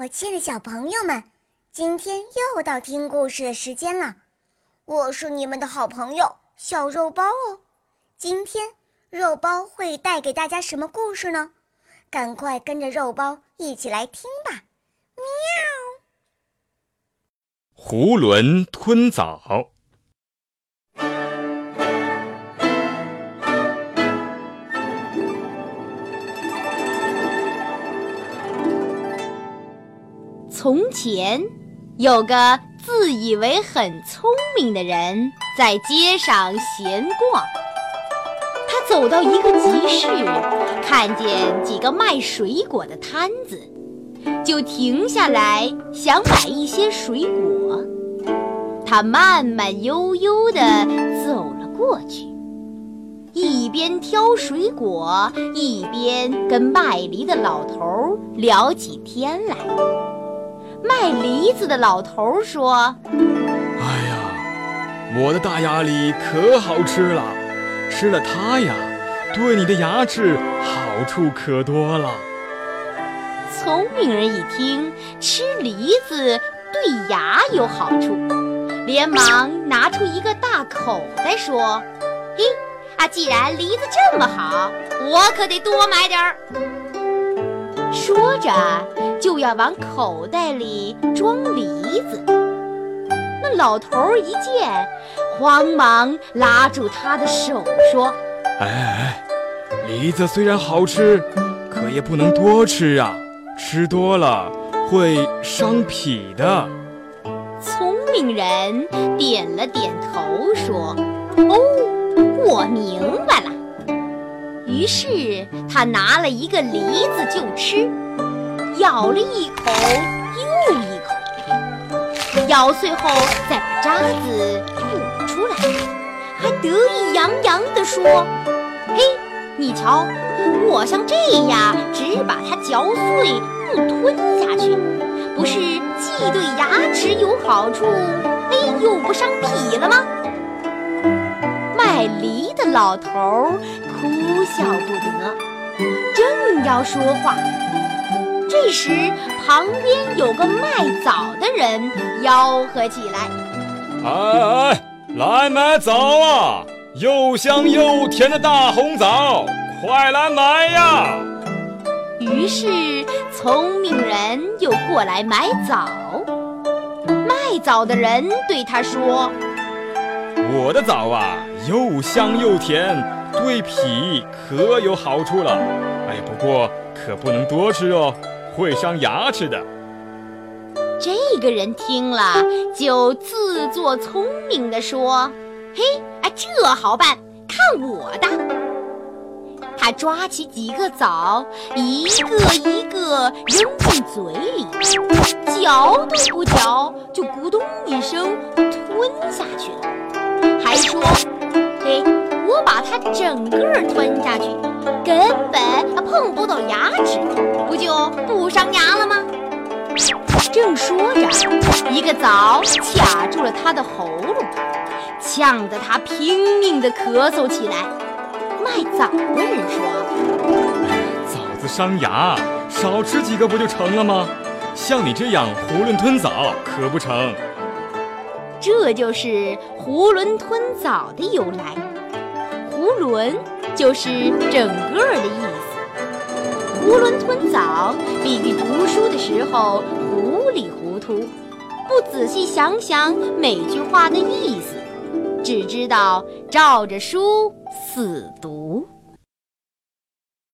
我亲爱的小朋友们，今天又到听故事的时间了。我是你们的好朋友小肉包哦。今天肉包会带给大家什么故事呢？赶快跟着肉包一起来听吧！喵。囫囵吞枣。从前，有个自以为很聪明的人，在街上闲逛。他走到一个集市，看见几个卖水果的摊子，就停下来想买一些水果。他慢慢悠悠地走了过去，一边挑水果，一边跟卖梨的老头聊起天来。卖梨子的老头说：“哎呀，我的大鸭梨可好吃了，吃了它呀，对你的牙齿好处可多了。”聪明人一听吃梨子对牙有好处，连忙拿出一个大口袋说：“嘿，啊，既然梨子这么好，我可得多买点儿。”说着。就要往口袋里装梨子，那老头一见，慌忙拉住他的手说：“哎哎，梨子虽然好吃，可也不能多吃啊，吃多了会伤脾的。”聪明人点了点头说：“哦，我明白了。”于是他拿了一个梨子就吃。咬了一口又一口，咬碎后再把渣子吐出来，还得意洋洋地说：“嘿，你瞧，我像这样只把它嚼碎不吞下去，不是既对牙齿有好处，哎，又不伤脾了吗？”卖梨的老头儿哭笑不得，正要说话。这时，旁边有个卖枣的人吆喝起来：“哎哎，来买枣啊！又香又甜的大红枣，快来买呀！”于是，聪明人又过来买枣。卖枣的人对他说：“我的枣啊，又香又甜，对脾可有好处了。哎，不过可不能多吃哦。”会伤牙齿的。这个人听了，就自作聪明地说：“嘿，啊，这好办，看我的！”他抓起几个枣，一个一个扔进嘴里，嚼都不嚼，就咕咚一声吞下去了，还说：“，我把它整个吞下去，根本碰不到牙齿。”不就不伤牙了吗？正说着，一个枣卡住了他的喉咙，呛得他拼命地咳嗽起来。卖枣的人说：“枣子伤牙，少吃几个不就成了吗？像你这样囫囵吞枣可不成。”这就是囫囵吞枣的由来。囫囵就是整个的意思。囫囵吞枣，比喻读书的时候糊里糊涂，不仔细想想每句话的意思，只知道照着书死读。